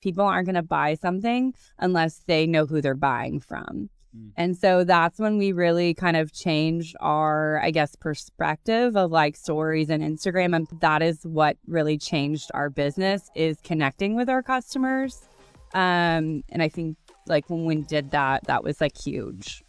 people aren't going to buy something unless they know who they're buying from. Mm. And so that's when we really kind of changed our, I guess, perspective of like stories and Instagram. And that is what really changed our business is connecting with our customers. Um, and I think like when we did that, that was like huge.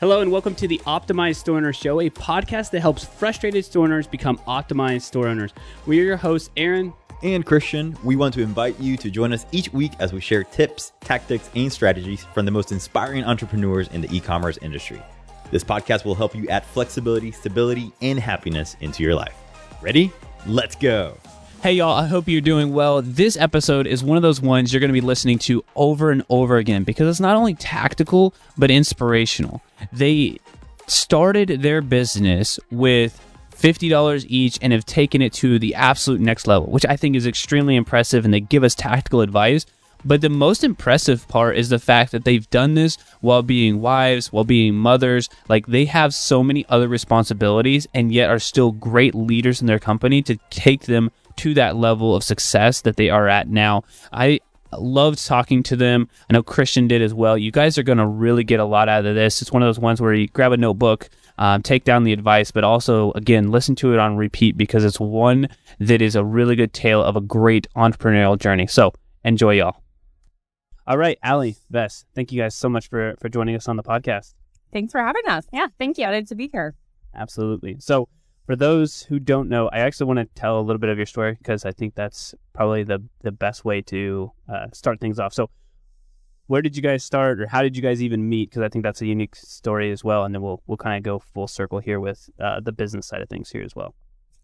Hello and welcome to the Optimized Store Owner Show, a podcast that helps frustrated store owners become optimized store owners. We are your hosts, Aaron and Christian. We want to invite you to join us each week as we share tips, tactics, and strategies from the most inspiring entrepreneurs in the e commerce industry. This podcast will help you add flexibility, stability, and happiness into your life. Ready? Let's go. Hey, y'all, I hope you're doing well. This episode is one of those ones you're going to be listening to over and over again because it's not only tactical, but inspirational. They started their business with $50 each and have taken it to the absolute next level, which I think is extremely impressive. And they give us tactical advice. But the most impressive part is the fact that they've done this while being wives, while being mothers. Like they have so many other responsibilities and yet are still great leaders in their company to take them to that level of success that they are at now. I loved talking to them. I know Christian did as well. You guys are going to really get a lot out of this. It's one of those ones where you grab a notebook, um, take down the advice, but also, again, listen to it on repeat because it's one that is a really good tale of a great entrepreneurial journey. So enjoy, y'all. All right, Allie, Bess, thank you guys so much for, for joining us on the podcast. Thanks for having us. Yeah, thank you. Excited to be here. Absolutely. So, for those who don't know, I actually want to tell a little bit of your story because I think that's probably the the best way to uh, start things off. So, where did you guys start, or how did you guys even meet? Because I think that's a unique story as well, and then we'll we'll kind of go full circle here with uh, the business side of things here as well.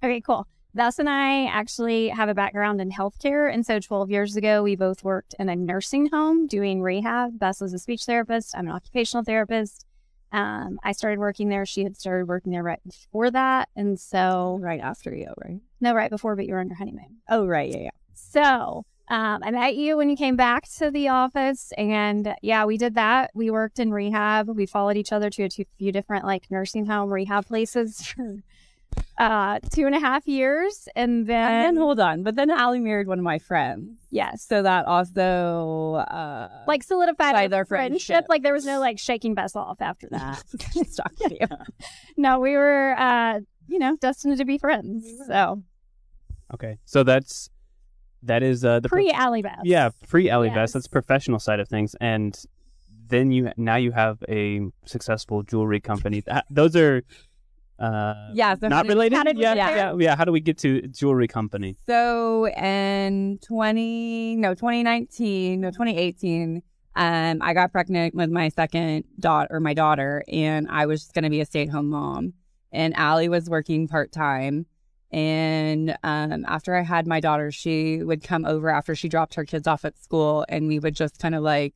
Okay, cool. Bess and I actually have a background in healthcare. And so 12 years ago, we both worked in a nursing home doing rehab. Bess was a speech therapist. I'm an occupational therapist. Um, I started working there. She had started working there right before that. And so, right after you, right? No, right before, but you were on your honeymoon. Oh, right. Yeah. Yeah. So, um, I met you when you came back to the office. And yeah, we did that. We worked in rehab. We followed each other to a few different like nursing home rehab places for uh, two and a half years. And then, and then hold on. But then Allie married one of my friends. Yes. So that also uh, like solidified our friendship. friendship. Like there was no like shaking Bess off after that. you. no, we were uh, you know, destined to be friends. So Okay. So that's that is uh the pre Allie Bess. Yeah, pre Allie yes. That's professional side of things. And then you now you have a successful jewelry company. That, those are uh, yeah, so not related. yeah, yeah, yeah. How do we get to jewelry company? So in twenty no twenty nineteen no twenty eighteen, um, I got pregnant with my second daughter or my daughter, and I was just going to be a stay at home mom. And Allie was working part time. And um, after I had my daughter, she would come over after she dropped her kids off at school, and we would just kind of like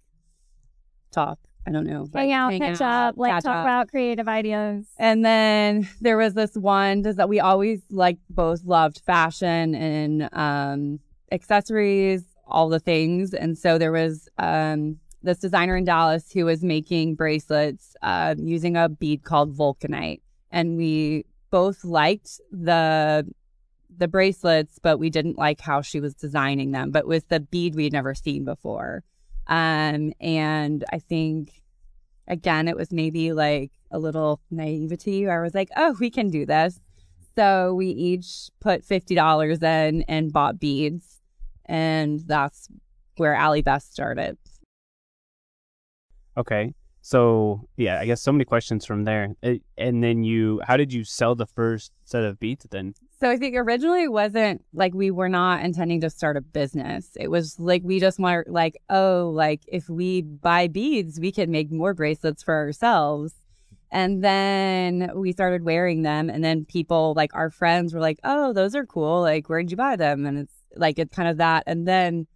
talk I don't know. Hang like, out, hang catch out, up, like talk up. about creative ideas. And then there was this one that we always like both loved fashion and um, accessories, all the things. And so there was um, this designer in Dallas who was making bracelets uh, using a bead called vulcanite. And we both liked the the bracelets, but we didn't like how she was designing them. But with the bead we'd never seen before. Um, and I think again, it was maybe like a little naivety where I was like, oh, we can do this. So we each put $50 in and bought beads. And that's where Allie Bess started. Okay. So yeah, I guess so many questions from there. Eh, and then you, how did you sell the first set of beads then? So I think originally it wasn't like we were not intending to start a business. It was like we just were like, oh, like if we buy beads, we can make more bracelets for ourselves. And then we started wearing them. And then people like our friends were like, oh, those are cool. Like, where'd you buy them? And it's like, it's kind of that. And then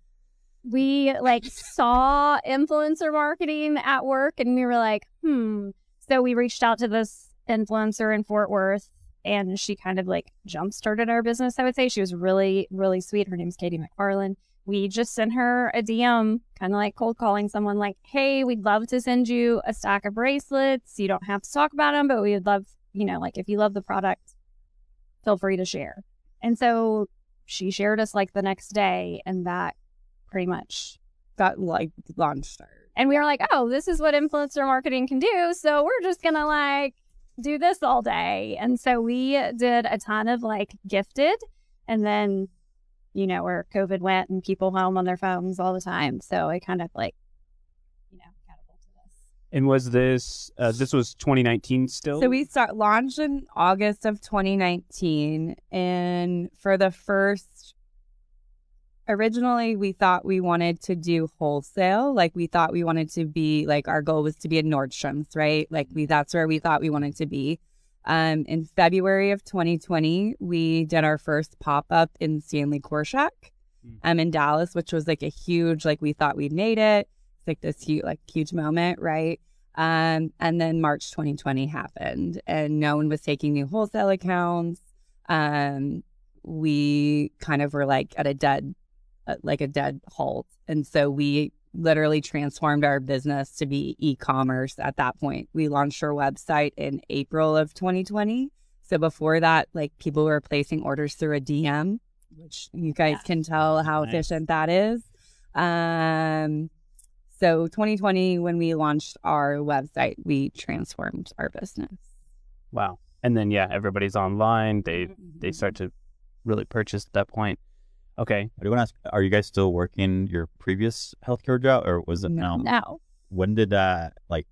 we like saw influencer marketing at work and we were like, hmm. So we reached out to this influencer in Fort Worth and she kind of like jump started our business. I would say she was really, really sweet. Her name's Katie McFarland. We just sent her a DM, kind of like cold calling someone, like, "Hey, we'd love to send you a stack of bracelets. You don't have to talk about them, but we would love, you know, like if you love the product, feel free to share." And so she shared us like the next day, and that pretty much. Got like launched And we were like, oh, this is what influencer marketing can do. So we're just going to like do this all day. And so we did a ton of like gifted. And then, you know, where COVID went and people home on their phones all the time. So it kind of like, you know, catapulted us. And was this uh, this was 2019 still? So we start launched in August of 2019, and for the first, originally we thought we wanted to do wholesale. Like we thought we wanted to be like our goal was to be at Nordstrom's, right? Like we that's where we thought we wanted to be. Um, in February of 2020, we did our first pop up in Stanley Korshak, Mm. um, in Dallas, which was like a huge like we thought we'd made it. It's like this huge like huge moment, right? Um, and then March 2020 happened, and no one was taking new wholesale accounts. Um, we kind of were like at a dead, like a dead halt, and so we literally transformed our business to be e-commerce. At that point, we launched our website in April of 2020. So before that, like people were placing orders through a DM, which you guys Yeah. can tell how Nice. efficient that is. Um, so 2020, when we launched our website, we transformed our business. wow. And then yeah, everybody's online. They they start to really purchase at that point. Okay. I do want to ask: Are you guys still working your previous healthcare job, or was it No. now? No. When did that like?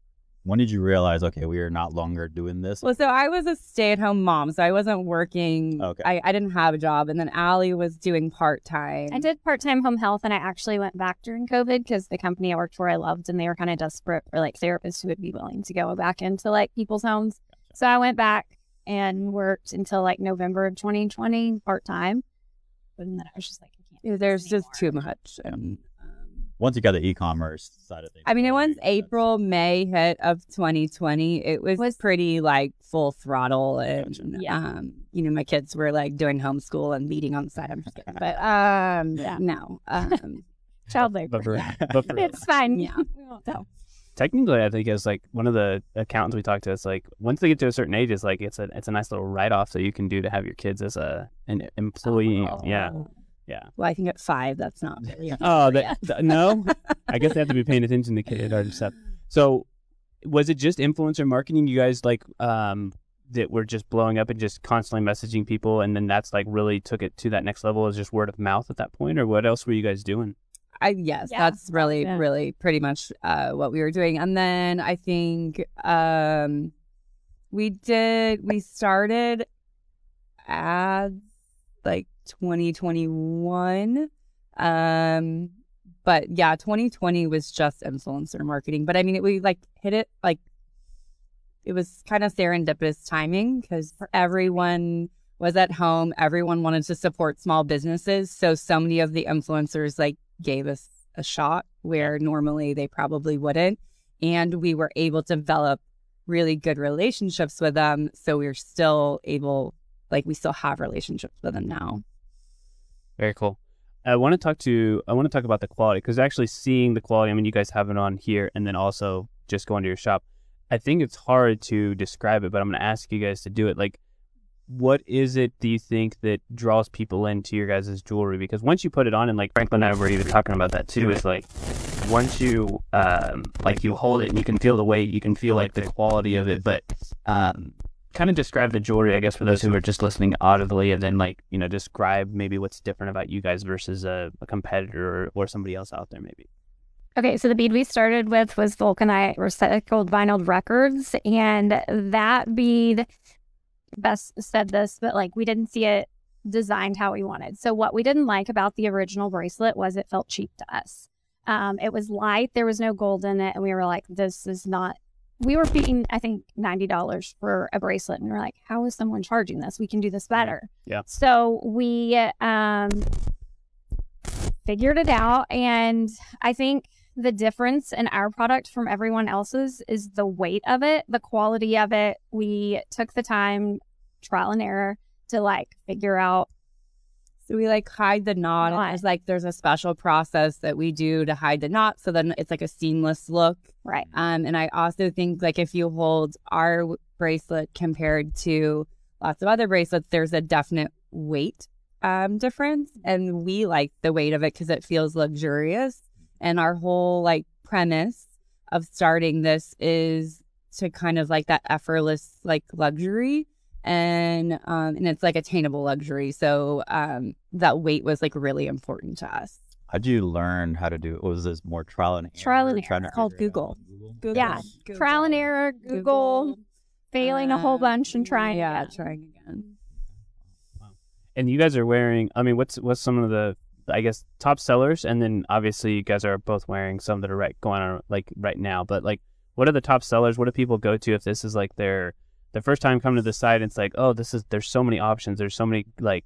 When did you realize? Okay, we are not longer doing this. Well, so I was a stay at home mom, so I wasn't working. Okay. I, I didn't have a job. And then Allie was doing part time. I did part time home health and I actually went back during COVID because the company I worked for I loved and they were kind of desperate for like therapists who would be willing to go back into like people's homes. So I went back and worked until like November of 2020 part time. But then I was just like, I can't. do this There's just too much. And, um, Once you got the e-commerce side of things. I mean, it was that's- April, May hit of 2020. It was, Was- pretty like full throttle. And, Gotcha. Yeah. um, you know, my kids were like doing homeschool and meeting on the side. I'm just kidding. But um, Yeah. no. Um, Child labor. But for, but for It's fine. Yeah. We won't tell. Technically, I think as like one of the accountants we talked to, it's like once they get to a certain age, it's like it's a it's a nice little write off that you can do to have your kids as a an employee. Oh. Yeah, yeah. well, I think at five, that's not really. Oh, that, th- no. I guess they have to be paying attention to kid and stuff. So, was it just influencer marketing? You guys like um that were just blowing up and just constantly messaging people, and then that's like really took it to that next level. Is just word of mouth at that point, or what else were you guys doing? I yes, Yeah. that's really Yeah. really pretty much uh, what we were doing. And then I think um, we did we started ads like 2021. Um, but yeah, 2020 was just influencer marketing. But I mean, it, we like hit it like it was kind of serendipitous timing because everyone was at home. Everyone wanted to support small businesses. So so many of the influencers like gave us a shot where normally they probably wouldn't. And we were able to develop really good relationships with them. So we're still able, like, we still have relationships with them now. Very cool. I want to talk to I want to talk about the quality because actually seeing the quality. I mean, you guys have it on here, and then also just going to your shop. I think it's hard to describe it, but I'm going to ask you guys to do it. Like, what is it do you think that draws people into your guys' jewelry? Because once you put it on, and like Franklin and I were even talking about that too, is like once you um like you hold it and you can feel the weight, you can feel like the quality of it, but um kind of describe the jewelry, I guess, for those who are just listening audibly, and then like you know describe maybe what's different about you guys versus a, a competitor or, or somebody else out there, maybe. Okay, so the bead we started with was Vulcanite recycled vinyl records, and that bead, Bess said this, but like we didn't see it designed how we wanted. So what we didn't like about the original bracelet was it felt cheap to us. Um, it was light, there was no gold in it, and we were like, this is not. We were paying, I think, ninety dollars for a bracelet, and we are like, how is someone charging this? We can do this better. Yeah. So we um figured it out, and I think the difference in our product from everyone else's is the weight of it, the quality of it. We took the time, trial and error, to like figure out. So we like hide the knot. Knot. It's like there's a special process that we do to hide the knot. So then it's like a seamless look. Right. Um, and I also think like if you hold our bracelet compared to lots of other bracelets, there's a definite weight um, difference, and we like the weight of it because it feels luxurious. And our whole like premise of starting this is to kind of like that effortless like luxury and um and it's like attainable luxury so um that weight was like really important to us How'd you learn how to do it? Was this more trial and error? Trial and error. trying It's called figure it out Google. on Google? Yeah. Trial and error, Google, failing a whole um, bunch and trying. yeah again. trying again And you guys are wearing. I mean, what's what's some of the I guess top sellers, and then obviously you guys are both wearing some that are right going on like right now. But like, what are the top sellers? What do people go to if this is like their the first time coming to the site? It's like, oh, this is there's so many options. There's so many like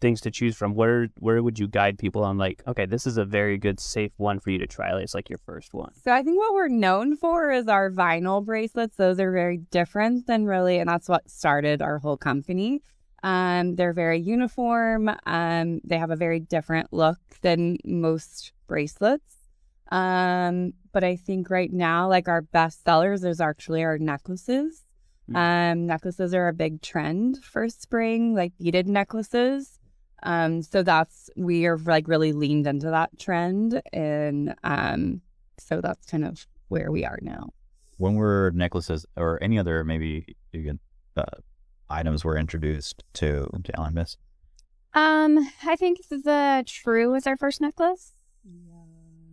things to choose from. Where where would you guide people on like, okay, this is a very good safe one for you to try. It's like your first one. So I think what we're known for is our vinyl bracelets. Those are very different than really, and that's what started our whole company. Um, they're very uniform. Um, they have a very different look than most bracelets. Um, but I think right now, like our best sellers is actually our necklaces. Mm. Um, necklaces are a big trend for spring, like beaded necklaces. Um, so that's we are like really leaned into that trend, and um, so that's kind of where we are now. When were necklaces or any other maybe you can, uh, items were introduced to to Allie Bess? Um, I think the True was our first necklace,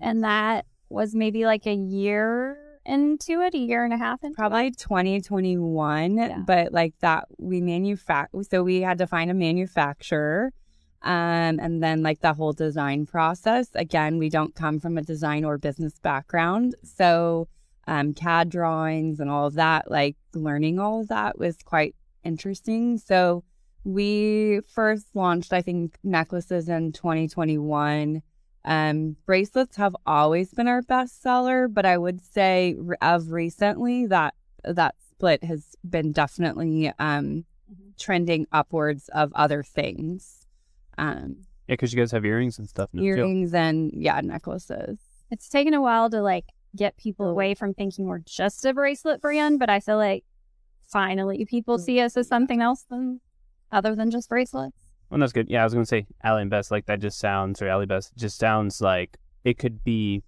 and that was maybe like a year into it, a year and a half into it. Probably 2021, Yeah. but like that we manufacture. So we had to find a manufacturer, um, and then like the whole design process. Again, we don't come from a design or business background, so um, CAD drawings and all of that, like learning all of that was quite interesting. So we first launched, I think, necklaces in 2021. Um, bracelets have always been our best seller, but I would say of recently that that split has been definitely um, trending upwards of other things, um, Yeah, because you guys have earrings and stuff now too. earrings and yeah, necklaces. It's taken a while to like get people away from thinking we're just a bracelet brand, but I feel like finally people see us as something else than other than just bracelets. Well, that's good. Yeah, I was gonna say Allie and Bess. Like that just sounds, or Allie Bess just sounds like it could be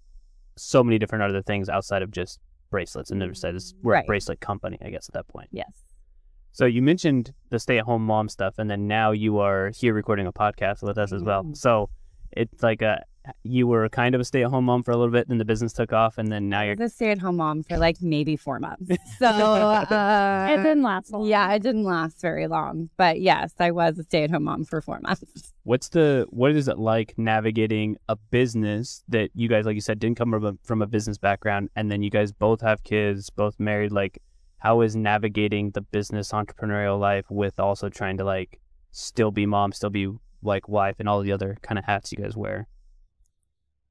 so many different other things outside of just bracelets. And never said this. We're a bracelet company, I guess, at that point. Yes. So you mentioned the stay-at-home mom stuff, and then now you are here recording a podcast with us as well. Mhm. So it's like a you were kind of a stay-at-home mom for a little bit, then the business took off, and then now you're was a stay-at-home mom for like maybe four months. So uh, it didn't last long. yeah, it didn't last very long, but yes, I was a stay-at-home mom for four months. What's the what is it like navigating a business that you guys, like you said, didn't come from a, from a business background, and then you guys both have kids, both married? Like, how is navigating the business entrepreneurial life with also trying to like still be mom, still be like wife, and all the other kind of hats you guys wear?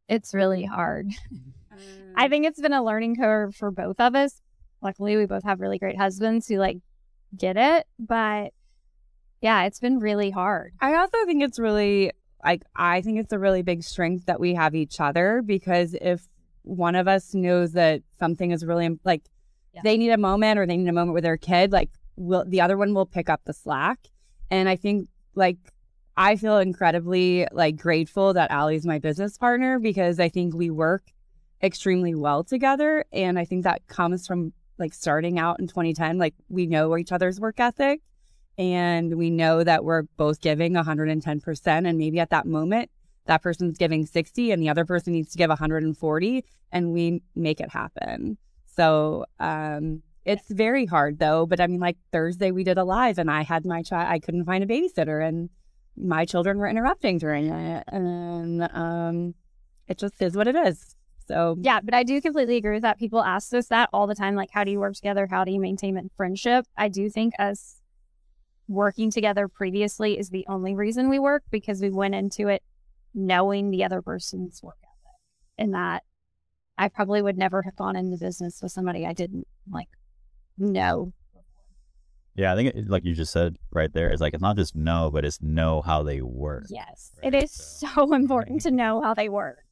It's really hard. Mm. I think it's been a learning curve for both of us. Luckily, we both have really great husbands who like get it, but yeah, it's been really hard. I also think it's really like I think it's a really big strength that we have each other because if one of us knows that something is really like Yeah. they need a moment or they need a moment with their kid, like will the other one will pick up the slack. And I think like I feel incredibly like grateful that Allie's my business partner because I think we work extremely well together. And I think that comes from like starting out in 2010 like we know each other's work ethic and we know that we're both giving 110% and maybe at that moment that person's giving 60 and the other person needs to give 140 and we make it happen. So um it's very hard though but i mean like thursday we did a live and i had my child i couldn't find a babysitter and my children were interrupting during it and um it just is what it is so Yeah, but I do completely agree with that. People ask us that all the time like, how do you work together? How do you maintain a friendship? I do think us working together previously is the only reason we work because we went into it knowing the other person's work ethic and that I probably would never have gone into business with somebody I didn't like know. Yeah, I think it, like you just said right there, it's like it's not just know, but it's know how they work. Yes. Right, It is so- so important to know how they work.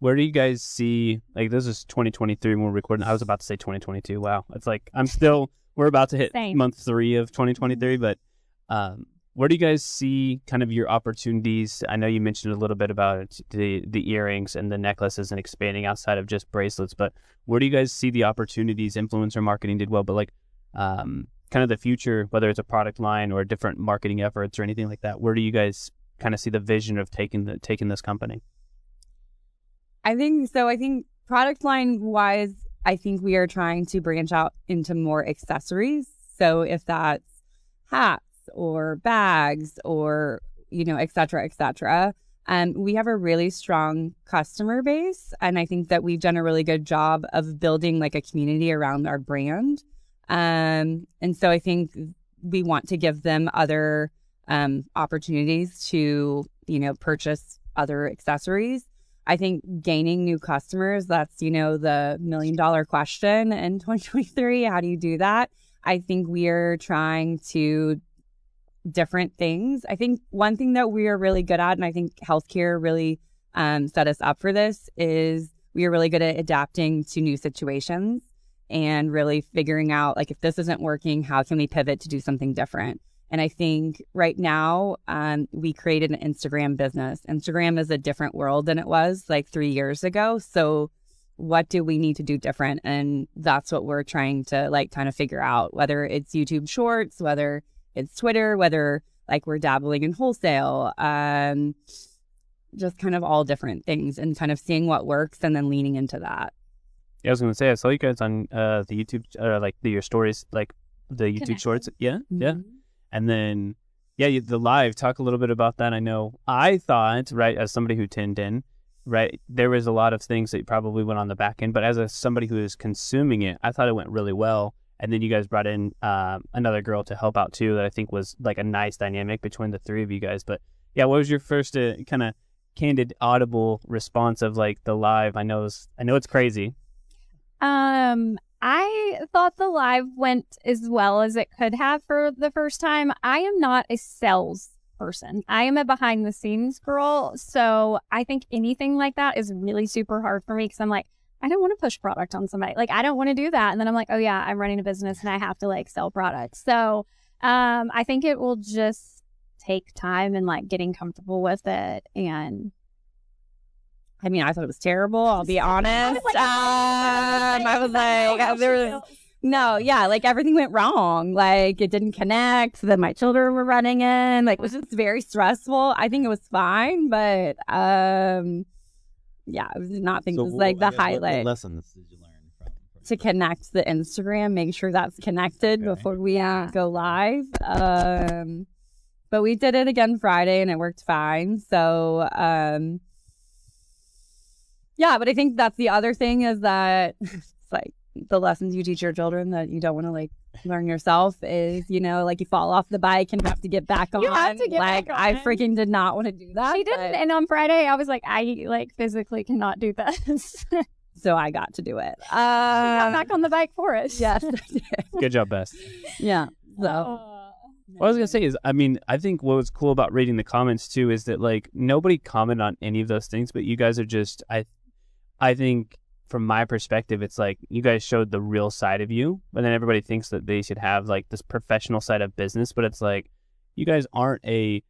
Where do you guys see like this is 2023 when we're recording? I was about to say 2022. Wow, it's like I'm still we're about to hit Same. month three of 2023, but um, where do you guys see kind of your opportunities? I know you mentioned a little bit about it, the the earrings and the necklaces and expanding outside of just bracelets, but where do you guys see the opportunities? Influencer marketing did well, but like um, kind of the future, whether it's a product line or different marketing efforts or anything like that. Where do you guys kind of see the vision of taking the taking this company? I think so. I think product line wise, I think we are trying to branch out into more accessories. So if that's hats or bags or, you know, et cetera, et cetera. Um, we have a really strong customer base. And I think that we've done a really good job of building like a community around our brand. Um, and so I think we want to give them other um, opportunities to, you know, purchase other accessories. I think gaining new customers, that's, you know, the million dollar question in 2023. How do you do that? I think we are trying to different things. I think one thing that we are really good at, and I think healthcare really um, set us up for this, is we are really good at adapting to new situations and really figuring out like if this isn't working, how can we pivot to do something different? And I think right now um, we created an Instagram business. Instagram is a different world than it was like three years ago. So what do we need to do different? And that's what we're trying to like kind of figure out, whether it's YouTube Shorts, whether it's Twitter, whether like we're dabbling in wholesale, um, just kind of all different things and kind of seeing what works and then leaning into that. Yeah, I was gonna say I saw you guys on uh, the YouTube, uh, like the, your stories, like the YouTube. Shorts. Yeah, yeah, Mm-hmm. and then yeah, you- the live. Talk a little bit about that. I know I thought right as somebody who tuned in, right, there was a lot of things that probably went on the back end, but as a somebody who is consuming it, I thought it went really well. And then you guys brought in um, another girl to help out too, that I think was like a nice dynamic between the three of you guys. But yeah, what was your first uh, kind of candid, audible response of like the live? I know, it's, I know it's crazy. Um, I thought the live went as well as it could have for the first time. I am not a sales person. I am a behind the scenes girl. So I think anything like that is really super hard for me because I'm like, I don't want to push product on somebody. Like, I don't want to do that. And then I'm like, oh, yeah, I'm running a business and I have to like sell products. So um, I think it will just take time and like getting comfortable with it and I mean, I thought it was terrible. I'll be honest. like, um, I was like, there was no, yeah, like everything went wrong. Like it didn't connect. Then my children were running in. Like it was just very stressful. I think it was fine, but um, yeah, I did not think it was what- like the guess highlight What lessons did you learn from? from to connect the Instagram, make sure that's connected Okay. before we go live. Um, but we did it again Friday and it worked fine. So, um, yeah, but I think that's the other thing is that it's like the lessons you teach your children that you don't want to like learn yourself is, you know, like you fall off the bike and have to get back on. You have to get like back I freaking did not want to do that. she didn't. but- And on Friday, I was like, I like physically cannot do this. so I got to do it. She got back on the bike for us. yes, Good job, Bess. Yeah. So Uh, What I was gonna say is, I mean, I think what was cool about reading the comments too is that like nobody commented on any of those things, but you guys are just, I, I think from my perspective, it's like you guys showed the real side of you, but then everybody thinks that they should have like this professional side of business, but it's like you guys aren't a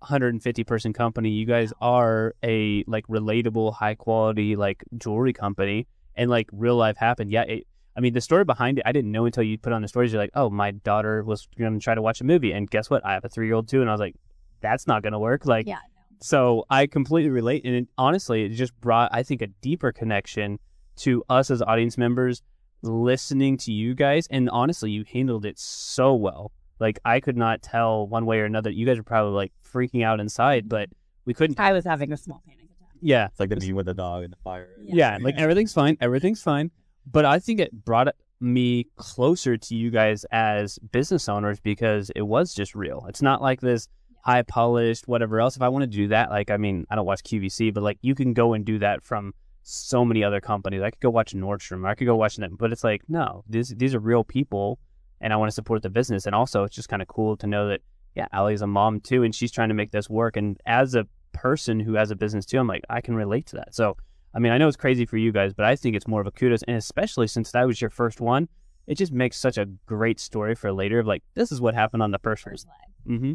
150 person company. You guys are a like relatable, high quality like jewelry company, and like real life happened. Yeah, it, I mean, the story behind it, I didn't know until you put on the stories. You're like, oh, my daughter was going to try to watch a movie. And guess what? I have a three year old too. And I was like, that's not going to work. Like, Yeah, so I completely relate. And it, honestly, it just brought, I think, a deeper connection to us as audience members listening to you guys. And honestly, you handled it so well. Like, I could not tell one way or another. You guys are probably like freaking out inside, but we couldn't. I was having a small panic attack. Yeah. It's like the meeting with the dog and the fire. Yeah, like everything's fine. Everything's fine. But I think it brought me closer to you guys as business owners because it was just real. It's not like this high polished, whatever else. If I want to do that, like, I mean, I don't watch QVC, but like, you can go and do that from so many other companies. I could go watch Nordstrom. I could go watch them, but it's like, no, these these are real people, and I want to support the business. And also, it's just kind of cool to know that, yeah, Allie's a mom too, and she's trying to make this work. And as a person who has a business too, I'm like, I can relate to that. So I mean, I know it's crazy for you guys, but I think it's more of a kudos, and especially since that was your first one, it just makes such a great story for later. Of like, this is what happened on the first one. first leg. Mm-hmm.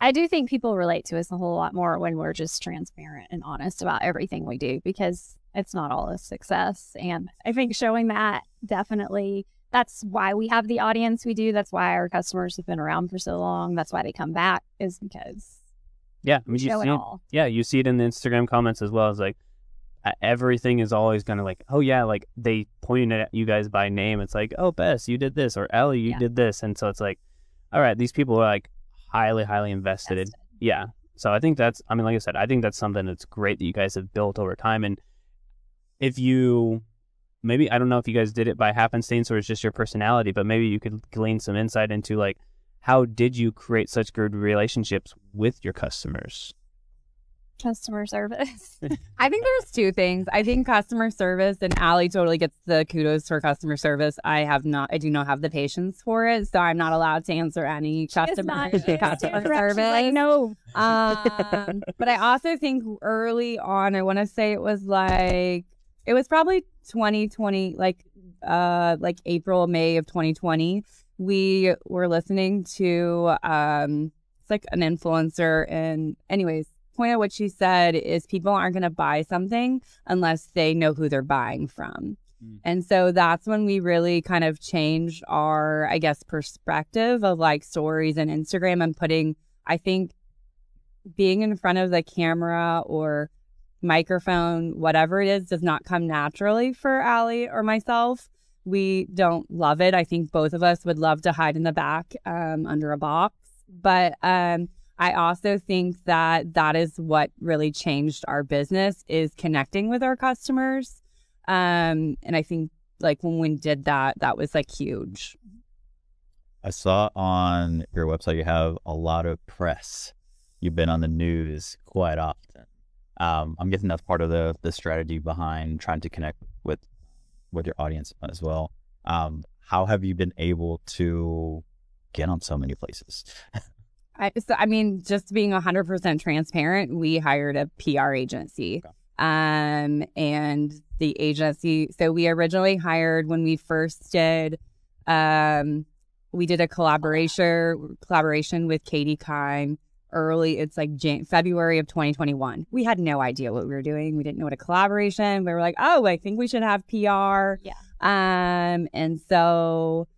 I do think people relate to us a whole lot more when we're just transparent and honest about everything we do because it's not all a success. And I think showing that definitely that's why we have the audience we do. That's why our customers have been around for so long. That's why they come back is because Yeah, I mean, you show see it it, all. yeah, you see it in the Instagram comments as well. It's like everything is always gonna like, oh yeah, like they pointed at you guys by name. It's like, oh Bess, you did this, or Ellie, you Yeah. did this, and so it's like, all right, these people are like highly, highly invested. in Yeah. So I think that's, I mean, like I said, I think that's something that's great that you guys have built over time. And if you, maybe, I don't know if you guys did it by happenstance or it's just your personality, but maybe you could glean some insight into like, how did you create such good relationships with your customers? Customer service. I think there's two things. I think customer service and Allie totally gets the kudos for customer service. I have not, I do not have the patience for it, so I'm not allowed to answer any customer customer service. Like, no. Um, but I also think early on, I want to say it was like it was probably 2020, like uh, like April, May of 2020. We were listening to um, it's like an influencer, and anyways, point of what she said is people aren't going to buy something unless they know who they're buying from. Mm. And so that's when we really kind of changed our, I guess, perspective of like stories and Instagram and putting, I think, being in front of the camera or microphone, whatever it is, does not come naturally for Allie or myself. We don't love it. I think both of us would love to hide in the back um, under a box. But um, I also think that that is what really changed our business is connecting with our customers. Um, and I think like when we did that, that was like huge. I saw on your website you have a lot of press. You've been on the news quite often. Um, I'm guessing that's part of the the strategy behind trying to connect with with your audience as well. Um, how have you been able to get on so many places? I, so, I mean, just being 100% transparent, we hired a PR agency. Okay. Um, and the agency, so we originally hired when we first did, um, we did a collaboration, collaboration with Katie Kime early. It's like Jan- February of 2021. We had no idea what we were doing. We didn't know what a collaboration. We were like, oh, I think we should have PR. Yeah. Um, and so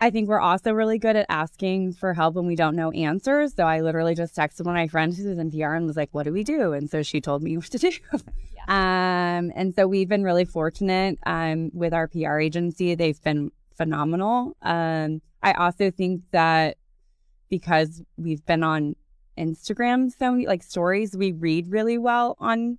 I think we're also really good at asking for help when we don't know answers. So I literally just texted one of my friends who's in PR and was like, "What do we do?" And so she told me what to do. Um, and so we've been really fortunate um, with our PR agency. They've been phenomenal. Um, I also think that because we've been on Instagram so many like stories, we read really well on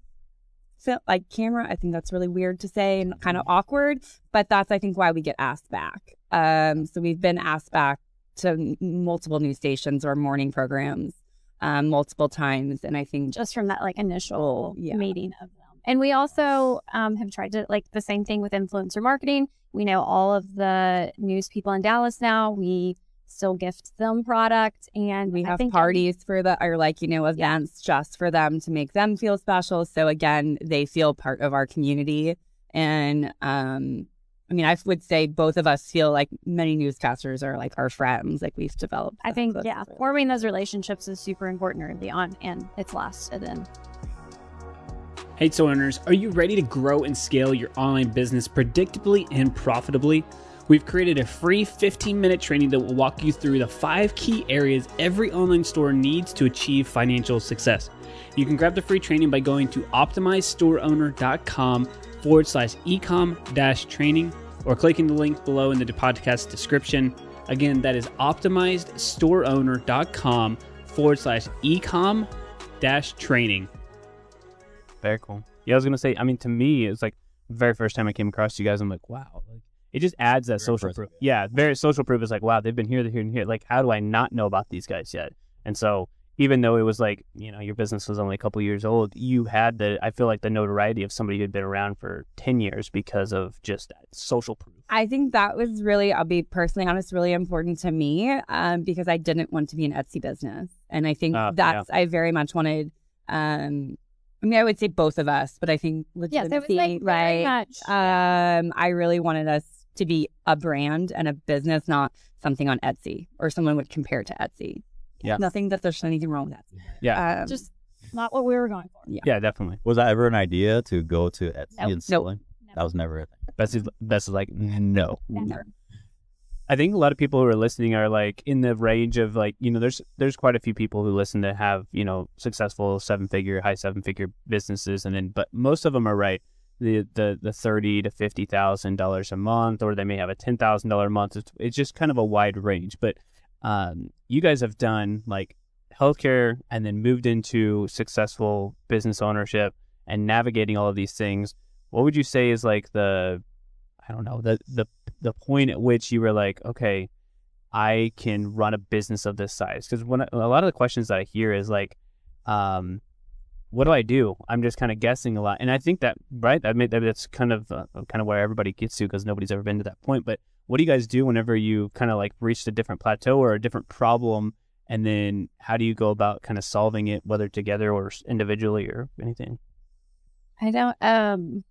fi- like camera. I think that's really weird to say and kind of awkward, but that's I think why we get asked back. Um, so we've been asked back to multiple news stations or morning programs um, multiple times, and I think just from that like initial Yeah. meeting of them. And we also um, have tried to like the same thing with influencer marketing. We know all of the news people in Dallas now. We still gift them product, and we have parties for the or like you know events just for them to make them feel special. So again, they feel part of our community, and um, I mean, I would say both of us feel like many newscasters are like our friends. Like we've developed. I think yeah, relationship. forming those relationships is super important early on, and it's lasted. And Hey, so owners, are you ready to grow and scale your online business predictably and profitably? We've created a free 15 minute training that will walk you through the five key areas every online store needs to achieve financial success. You can grab the free training by going to optimizestoreowner.com forward slash ecom dash training or clicking the link below in the podcast description. Again, that is optimizestoreowner.com forward slash ecom dash training. Very cool. Yeah, I was gonna say. I mean, to me, it's like very first time I came across you guys. I'm like, wow, like it just adds that Very social proof. Yeah, very social proof is like, wow, they've been here, they're here, and here. Like, how do I not know about these guys yet? And so, even though it was like, you know, your business was only a couple years old, you had the, I feel like the notoriety of somebody who'd been around for ten years because of just that social proof. I think that was really, I'll be personally honest, really important to me um, because I didn't want to be an Etsy business. And I think Ah, that's, I very much wanted, um, I mean, I would say both of us, but I think yes, it was legitimacy, like very right? much. Um, I really wanted us to be a brand and a business, not something on Etsy or someone would compare to Etsy. Yeah. Nothing that there's anything wrong with that. Yeah. Um, Just not what we were going for. Yeah, yeah, definitely. Was that ever an idea to go to Etsy Nope. and selling? That was never a thing. Bess is like no. Never. I think a lot of people who are listening are like in the range of like you know there's there's quite a few people who listen to have you know successful seven figure high seven figure businesses and then but most of them are right the the the thirty to fifty thousand dollars a month or they may have a ten thousand dollar a month. It's, it's just kind of a wide range. But um you guys have done like healthcare and then moved into successful business ownership and navigating all of these things. What would you say is like the I don't know the the the point at which you were like, okay, I can run a business of this size? Because when a lot of the questions that I hear is like, um, what do I do? I'm just kind of guessing a lot, and I think that right, that made, that's kind of uh, kind of where everybody gets to because nobody's ever been to that point. But what do you guys do whenever you kind of like reached a different plateau or a different problem? And then how do you go about kind of solving it, whether together or individually or anything? I don't. Um.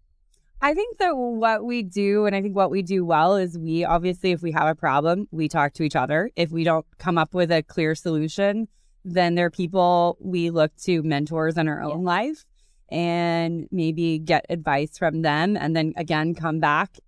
I think that what we do, and I think what we do well, is we obviously, if we have a problem, we talk to each other. If we don't come up with a clear solution, then there are people we look to mentors in our own life and maybe get advice from them. And then again, come back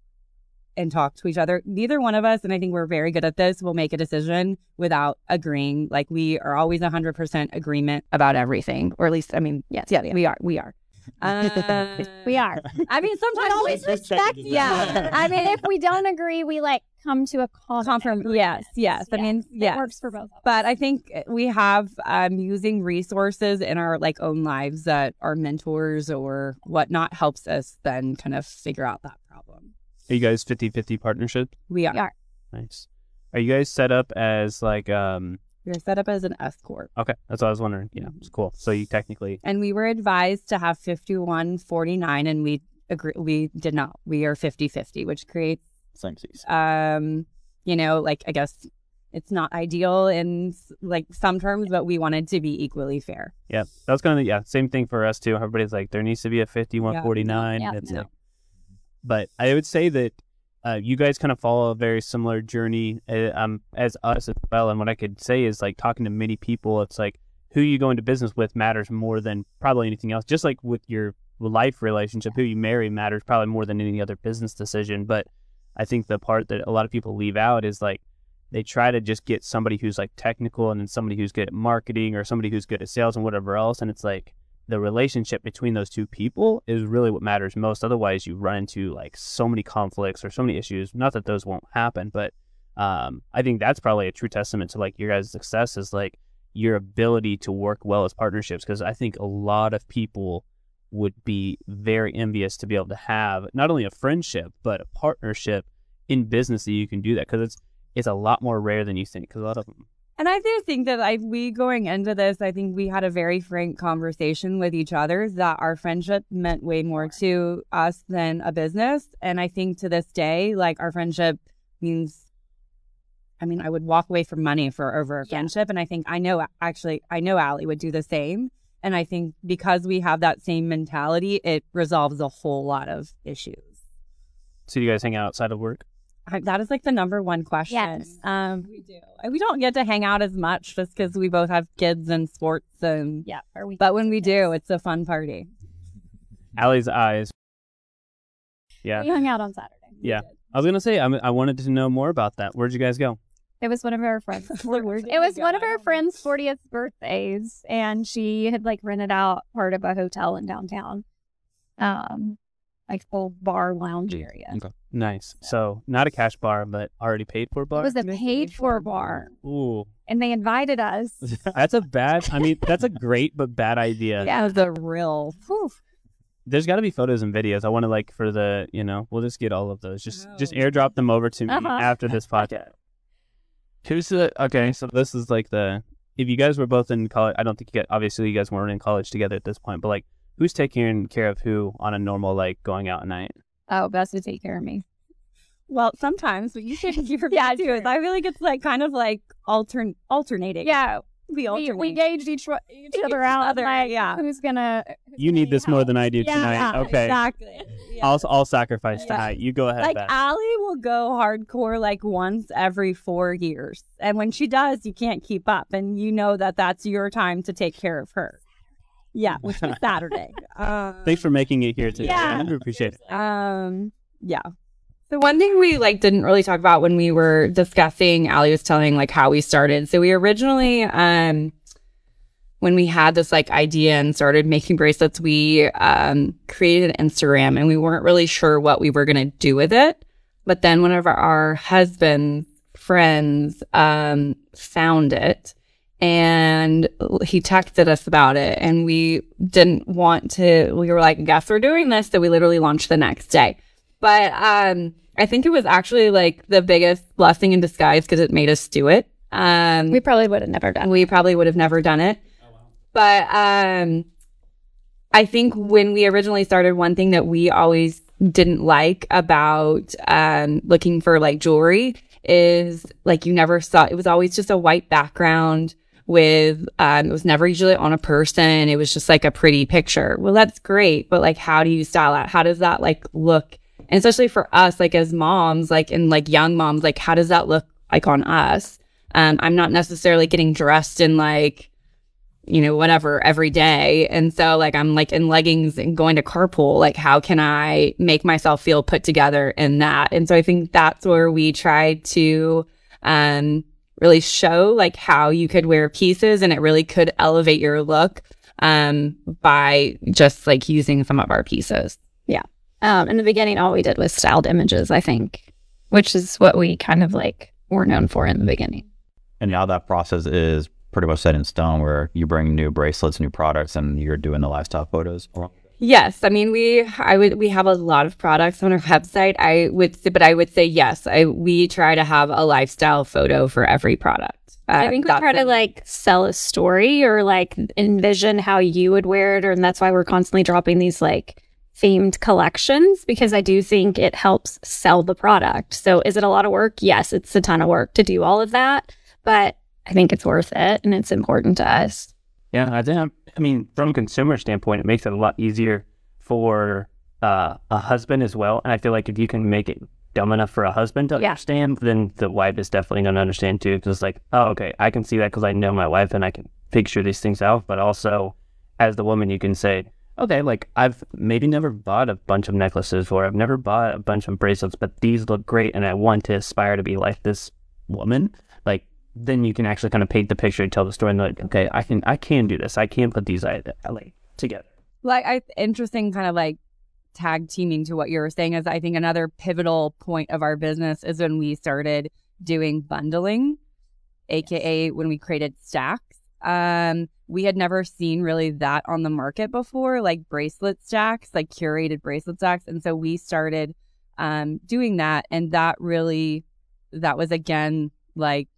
and talk to each other. Neither one of us, and I think we're very good at this, will make a decision without agreeing. Like we are always 100% agreement about everything, or at least, I mean, yes, yeah, we are. We are. Uh, We are. I mean, sometimes always respect. Yeah. I mean, if we don't agree, we like come to a common. Confirm. Yes, yes. I Yeah. mean, It works for both. But I think we have um, using resources in our like own lives that our mentors or whatnot helps us then kind of figure out that problem. Are you guys 50-50 partnership? We are. We are. Nice. Are you guys set up as like um We're set up as an S corp, okay, that's what I was wondering. Yeah, it's cool. So you technically and we were advised to have fifty one forty nine, and we agree. We did not. We are 50-50, which creates Same season. um, you know, like I guess it's not ideal in like some terms, but we wanted to be equally fair. Yeah, that was kind of yeah, same thing for us too. Everybody's like, there needs to be a fifty-one Yeah. forty-nine. Yeah. It's Yeah. like, but I would say that uh, you guys kind of follow a very similar journey uh, um, as us as well. And what I could say is like talking to many people, it's like who you go into business with matters more than probably anything else. Just like with your life relationship, who you marry matters probably more than any other business decision. But I think the part that a lot of people leave out is like they try to just get somebody who's like technical and then somebody who's good at marketing or somebody who's good at sales and whatever else. And it's like the relationship between those two people is really what matters most. Otherwise, you run into like so many conflicts or so many issues. Not that those won't happen, but um, I think that's probably a true testament to like your guys' success is like your ability to work well as partnerships. Because I think a lot of people would be very envious to be able to have not only a friendship but a partnership in business that you can do that because it's it's a lot more rare than you think because a lot of them And I do think that I, we going into this, I think we had a very frank conversation with each other that our friendship meant way more to us than a business. And I think to this day, like our friendship means, I mean, I would walk away from money for over a Yeah. friendship. And I think I know, actually, I know Allie would do the same. And I think because we have that same mentality, it resolves a whole lot of issues. so do you guys hang out outside of work I, that is like the number one question. Yes. Um, we do. We don't get to hang out as much just because we both have kids and sports and. Yeah. Or we. But when we do, it's a fun party. Allie's eyes yeah we hung out on Saturday. Yeah. I was gonna say I, I wanted to know more about that. Where'd you guys go? It was one of our friends. It was one of our friends' 40th birthdays, and she had like rented out part of a hotel in downtown, um, like full bar lounge area. Nice. So not a cash bar, but already paid for It bar. was a Paid paid for for bar, Ooh, and they invited us. that's a bad. I mean, that's a great but bad idea. Yeah, the real. Whew. There's got to be photos and videos. I want to like for the you know we'll just get all of those. Just just Oh. airdrop them over to me Uh-huh. after this podcast. Who's the okay? So this is like the if you guys were both in college. I don't think you guys, obviously you guys weren't in college together at this point, but like who's taking care of who on a normal like going out at night? Oh, Bess to take care of me. Well, sometimes, but you should hear Yeah, me too. I feel like it's like kind of like altern alternating. Yeah, we we, alternate. we gauged each, one- each other out. other, like, yeah. who's gonna? You need this more than I do yeah, tonight. Okay. exactly. Yeah. I'll I'll sacrifice Yeah. that. You go ahead. like Beth. Allie will go hardcore like once every four years, and when she does, you can't keep up, and you know that that's your time to take care of her. Yeah, which is Saturday. Uh, Thanks for making it here today. Yeah. I appreciate it. Um, yeah. The one thing we like didn't really talk about when we were discussing, Allie was telling like how we started. So we originally, um, when we had this like idea and started making bracelets, we um created an Instagram and we weren't really sure what we were gonna do with it. But then one of our, our husband's friends um found it and he texted us about it and we didn't want to we were like guess we're doing this so we literally launched the next day but um i think it was actually like the biggest blessing in disguise because it made us do it. Um We probably would have never done. we probably would have never done it. But um i think when we originally started one thing that we always didn't like about um looking for like jewelry is like you never saw it was always just a white background with um it was never usually on a person. It was just like a pretty picture. Well that's great but like how do you style that? How does that like look and especially for us like as moms like and like young moms like how does that look like on us? Um i'm not necessarily getting dressed in like you know whatever every day. And so like i'm like in leggings and going to carpool like how can i make myself feel put together in that? And so i think that's where we tried to um really show like how you could wear pieces and it really could elevate your look um by just like using some of our pieces Um, in the beginning, all we did was styled images. I think, which is what we kind of like were known for in the beginning. And now that process is pretty much set in stone where you bring new bracelets, new products, and you're doing the lifestyle photos. Yes, I mean we I would we have a lot of products on our website. I would say, but I would say yes. I we try to have a lifestyle photo for every product. Uh, I think we try to like sell a story or like envision how you would wear it, or, and that's why we're constantly dropping these like themed collections because I do think it helps sell the product. So, is it a lot of work? Yes, it's a ton of work to do all of that, but I think it's worth it and it's important to us. Yeah, I think. I mean, from a consumer standpoint, it makes it a lot easier for uh, a husband as well. And I feel like if you can make it dumb enough for a husband to Yeah. understand, then the wife is definitely going to understand too. Because it's like, oh, okay, I can see that because I know my wife and I can picture these things out. But also, as the woman, you can say, okay, like I've maybe never bought a bunch of necklaces or I've never bought a bunch of bracelets, but these look great and I want to aspire to be like this woman. Like then you can actually kind of paint the picture and tell the story and like, okay, I can I can do this. I can put these like together. like I interesting kind of like tag teaming to what you were saying is I think another pivotal point of our business is when we started doing bundling, aka when we created stacks. Um, we had never seen really that on the market before, like bracelet stacks, like curated bracelet stacks, and so we started um doing that, and that really that was again like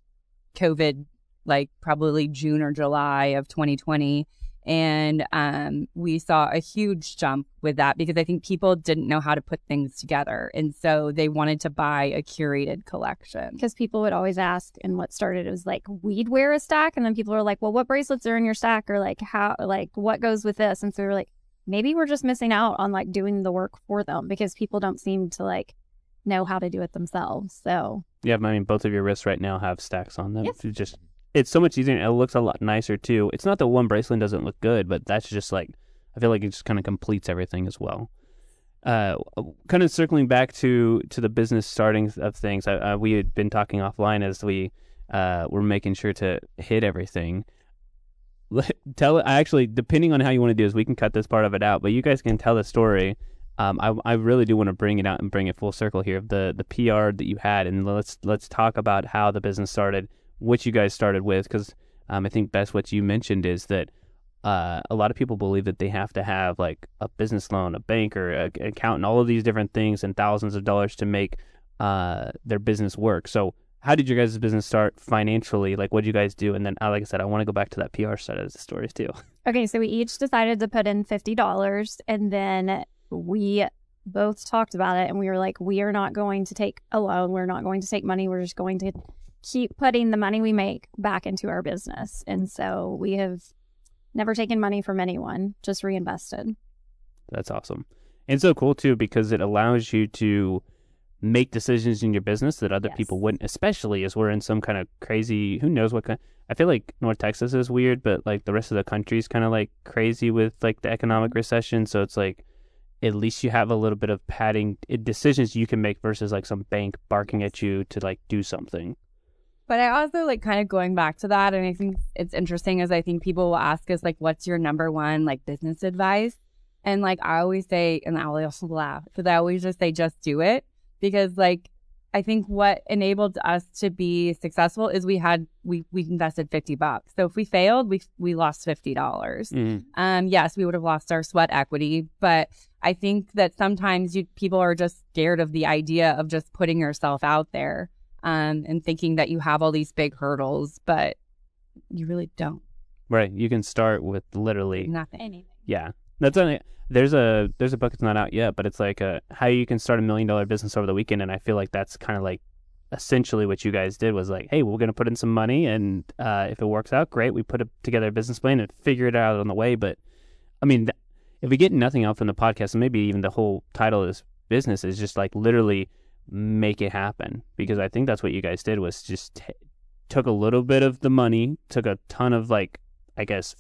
COVID, like probably June or July of 2020 and um, we saw a huge jump with that because I think people didn't know how to put things together, and so they wanted to buy a curated collection. Because people would always ask, and what started it was like we'd wear a stack, and then people were like, "Well, what bracelets are in your stack?" or like how, like what goes with this? And so we were like, maybe we're just missing out on like doing the work for them because people don't seem to like know how to do it themselves. So Yeah, I mean both of your wrists right now have stacks on them. Yes. It's just it's so much easier and it looks a lot nicer too. It's not that one bracelet doesn't look good, but that's just like I feel like it just kind of completes everything as well. Uh, kind of circling back to to the business starting of things, uh, uh, we had been talking offline as we uh, were making sure to hit everything. Tell I actually, depending on how you want to do this, we can cut this part of it out, but you guys can tell the story. Um, I I really do want to bring it out and bring it full circle here. The the PR that you had, and let's let's talk about how the business started, which you guys started with, because um, I think Bess what you mentioned is that uh, a lot of people believe that they have to have like a business loan, a banker, an accountant, all of these different things, and thousands of dollars to make uh, their business work. So, how did your guys' business start financially? Like, what did you guys do? And then, uh, like I said, I want to go back to that PR side of the stories too. Okay, so we each decided to put in fifty dollars, and then we both talked about it, and we were like, we are not going to take a loan. We're not going to take money. We're just going to keep putting the money we make back into our business. And so we have never taken money from anyone, just reinvested. That's awesome. And so cool too because it allows you to make decisions in your business that other Yes. people wouldn't, especially as we're in some kind of crazy who knows what kind I feel like North Texas is weird, but like the rest of the country is kind of like crazy with like the economic recession. So it's like at least you have a little bit of padding eh, decisions you can make versus like some bank barking at you to like do something. But I also like kind of going back to that, and I think it's interesting as I think people will ask us like, "What's your number one like business advice?" And like I always say, and I also laugh because I always just say, "Just do it," because like I think what enabled us to be successful is we had we we invested fifty bucks. So if we failed, we we lost fifty dollars. Um, yes, we would have lost our sweat equity, but I think that sometimes you people are just scared of the idea of just putting yourself out there um, and thinking that you have all these big hurdles, but you really don't. Right. You can start with literally Nothing. Anything. Yeah, that's only there's a there's a book that's not out yet, but it's like a how you can start a million dollar business over the weekend, and I feel like that's kind of like essentially what you guys did was like, hey, we're gonna put in some money, and uh, if it works out, great. We put a, together a business plan and figure it out on the way. But I mean, th- if we get nothing else from the podcast, and maybe even the whole title of this business is just like literally make it happen, because I think that's what you guys did was just t- took a little bit of the money, took a ton of like, I guess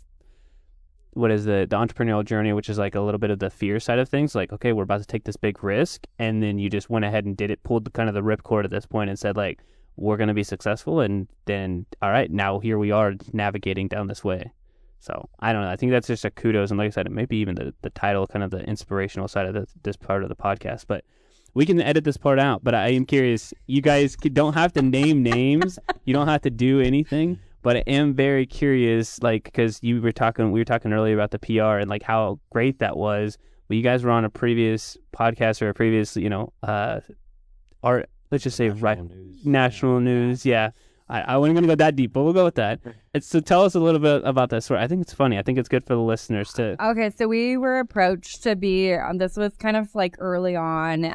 what is the the entrepreneurial journey, which is like a little bit of the fear side of things. Like, okay, we're about to take this big risk, and then you just went ahead and did it, pulled the kind of the ripcord at this point, and said like, we're going to be successful, and then all right, now here we are navigating down this way. So I don't know. I think that's just a kudos, and like I said, it may be even the the title, kind of the inspirational side of the, this part of the podcast, but. We can edit this part out, but I am curious. You guys don't have to name names. you don't have to do anything but I am very curious, like, because you were talking, we were talking earlier about the PR and like how great that was. But you guys were on a previous podcast or a previous, you know, uh, art. Let's just say right news. national news. Yeah, I, I wasn't gonna go that deep, but we'll go with that. It's so tell us a little bit about that story. I think it's funny. I think it's good for the listeners to. Okay, so we were approached to be um, this was kind of like early on, um,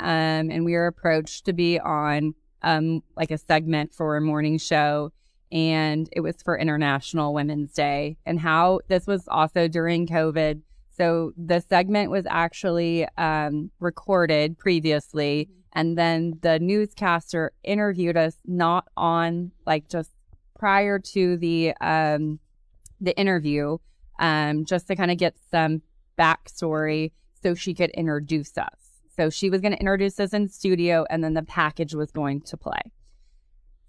and we were approached to be on um like a segment for a morning show, and it was for International Women's Day, and how this was also during COVID. So the segment was actually um, recorded previously, and then the newscaster interviewed us not on like just prior to the um, the interview, um, just to kind of get some backstory so she could introduce us. So she was going to introduce us in studio, and then the package was going to play.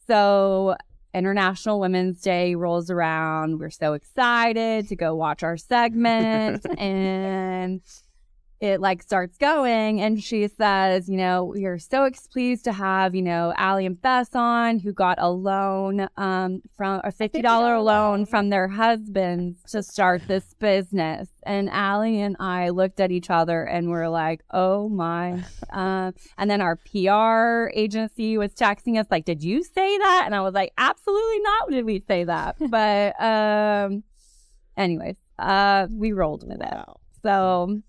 So International Women's Day rolls around. We're so excited to go watch our segment, and it like starts going and she says, you know, we are so pleased to have, you know, Allie and Bess on who got a loan um, from a $50, $50 loan from their husbands to start this business. And Allie and I looked at each other and were like, oh my. Um, and then our PR agency was texting us like, did you say that? And I was like, absolutely not did we say that. but um, anyways, uh, we rolled with it. So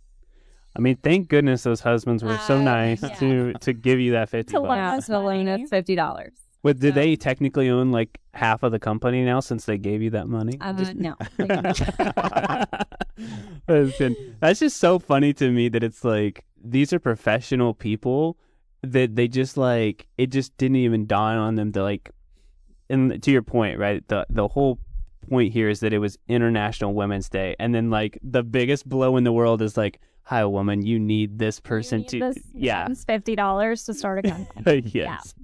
I mean, thank goodness those husbands were so Uh, nice yeah. to to give you that fifty To bucks. loan us the loan us fifty dollars. But did So- they technically own like half of the company now since they gave you that money? Uh, no. That's good. That's just so funny to me that it's like these are professional people that they just like it just didn't even dawn on them to like and to your point, right? The the whole point here is that it was International Women's Day and then like the biggest blow in the world is like, Hi woman, you need this person need to this Yeah. fifty dollars to start a company. yes.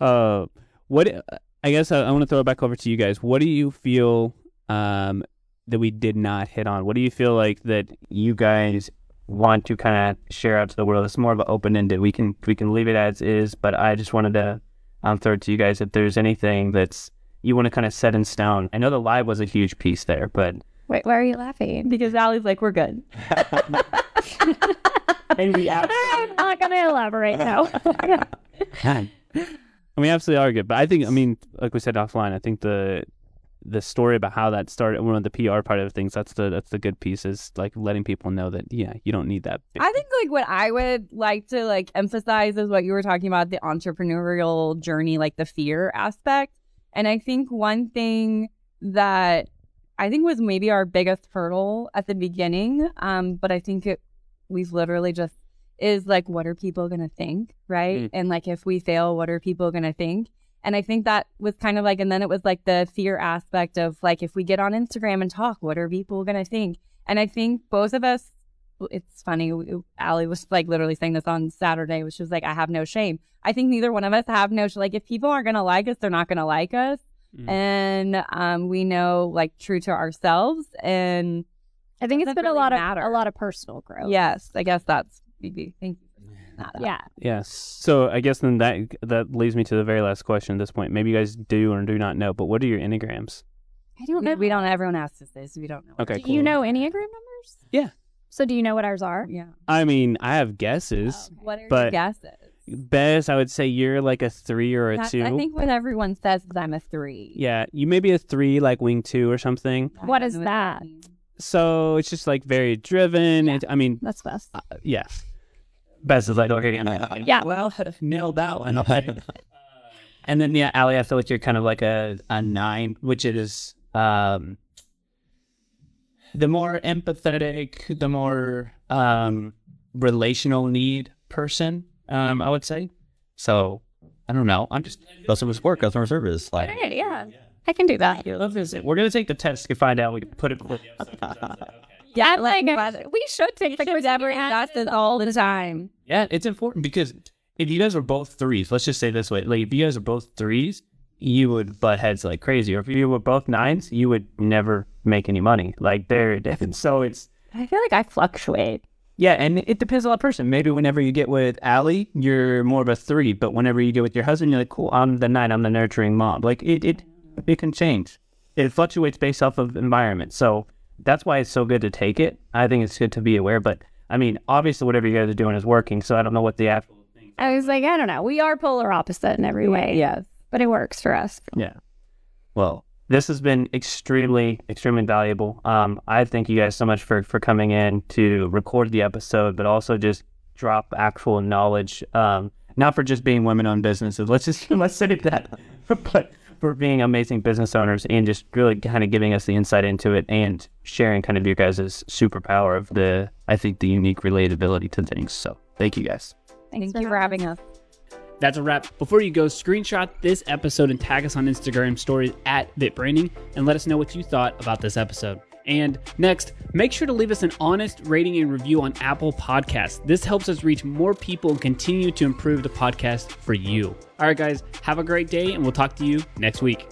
Uh, what I guess I, I want to throw it back over to you guys. What do you feel um, that we did not hit on? What do you feel like that you guys want to kind of share out to the world? It's more of an open ended. We can we can leave it as is, but I just wanted to um, throw it to you guys if there's anything that's you want to kind of set in stone. I know the live was a huge piece there, but Wait, why are you laughing? Because Allie's like, we're good. and we I'm not gonna elaborate now. I mean, absolutely are good, but I think, I mean, like we said offline, I think the the story about how that started, one of the PR part of things, that's the that's the good piece is like letting people know that yeah, you don't need that. Big, I think like what I would like to like emphasize is what you were talking about the entrepreneurial journey, like the fear aspect. And I think one thing that I think was maybe our biggest hurdle at the beginning, um, but I think it we've literally just is like, what are people gonna think, right? Mm. And like, if we fail, what are people gonna think? And I think that was kind of like, and then it was like the fear aspect of like, if we get on Instagram and talk, what are people gonna think? And I think both of us, it's funny. Allie was like literally saying this on Saturday, which was like, I have no shame. I think neither one of us have no sh- like. If people aren't gonna like us, they're not gonna like us Mm. and um, we know like true to ourselves and I think it's Doesn't been a lot matter. of a lot of personal growth. yes i guess that's maybe thank you for bringing that up. Yeah. Yes. So I guess then that that leads me to the very last question at this point. Maybe you guys do or do not know, but what are your enneagrams? I don't know. we don't everyone asks us this we don't know Okay, Do cool. you know Enneagram numbers? Yeah. So do you know what ours are? yeah I mean, I have guesses. what are your guesses Bess, I would say you're like a three or a That's- two. i think what everyone says is i'm a three yeah, you may be a three, like wing two or something. I What don't is know that? So it's just like very driven. It, I mean, That's Bess. uh, yeah. Bess is like okay, Yeah. Well, nailed that one. and then yeah, Allie, I feel like you're kind of like a a nine, which is um the more empathetic, the more um relational need person. Um, I would say. So I don't know. I'm just Customer support, customer service. Like, Hey, yeah. I can do that. yeah, let's visit. We're gonna take the test to find out. We can put it. yeah like, like we should take the quiz every that's all the time Yeah, it's important because if you guys are both threes, let's just say this way: like if you guys are both threes, you would butt heads like crazy. Or if you were both nines, you would never make any money. Like they're different. So it's i feel like i fluctuate yeah, and it depends on the person. Maybe whenever you get with Allie, you're more of a three, but whenever you get with your husband, you're like, cool, I'm the nine, I'm the nurturing mom. Like it, it, it can change. It fluctuates based off of environment. So that's why it's so good to take it. I think it's good to be aware. But I mean, obviously, whatever you guys are doing is working. So I don't know what the actual thing. Is. I was like, I don't know. We are polar opposite in every way. Yeah, But it works for us. Yeah. Well, this has been extremely, extremely valuable. Um, I thank you guys so much for for coming in to record the episode, but also just drop actual knowledge. Um, not for just being women-owned businesses. Let's just let's say that, but for being amazing business owners and just really kind of giving us the insight into it and sharing kind of your guys' superpower of the, I think, the unique relatability to things. So thank you guys. Thanks thank you for having us That's a wrap. Before you go, screenshot this episode and tag us on Instagram stories at BitBranding and let us know what you thought about this episode. And next, make sure to leave us an honest rating and review on Apple Podcasts. This helps us reach more people and continue to improve the podcast for you. All right, guys, have a great day, and we'll talk to you next week.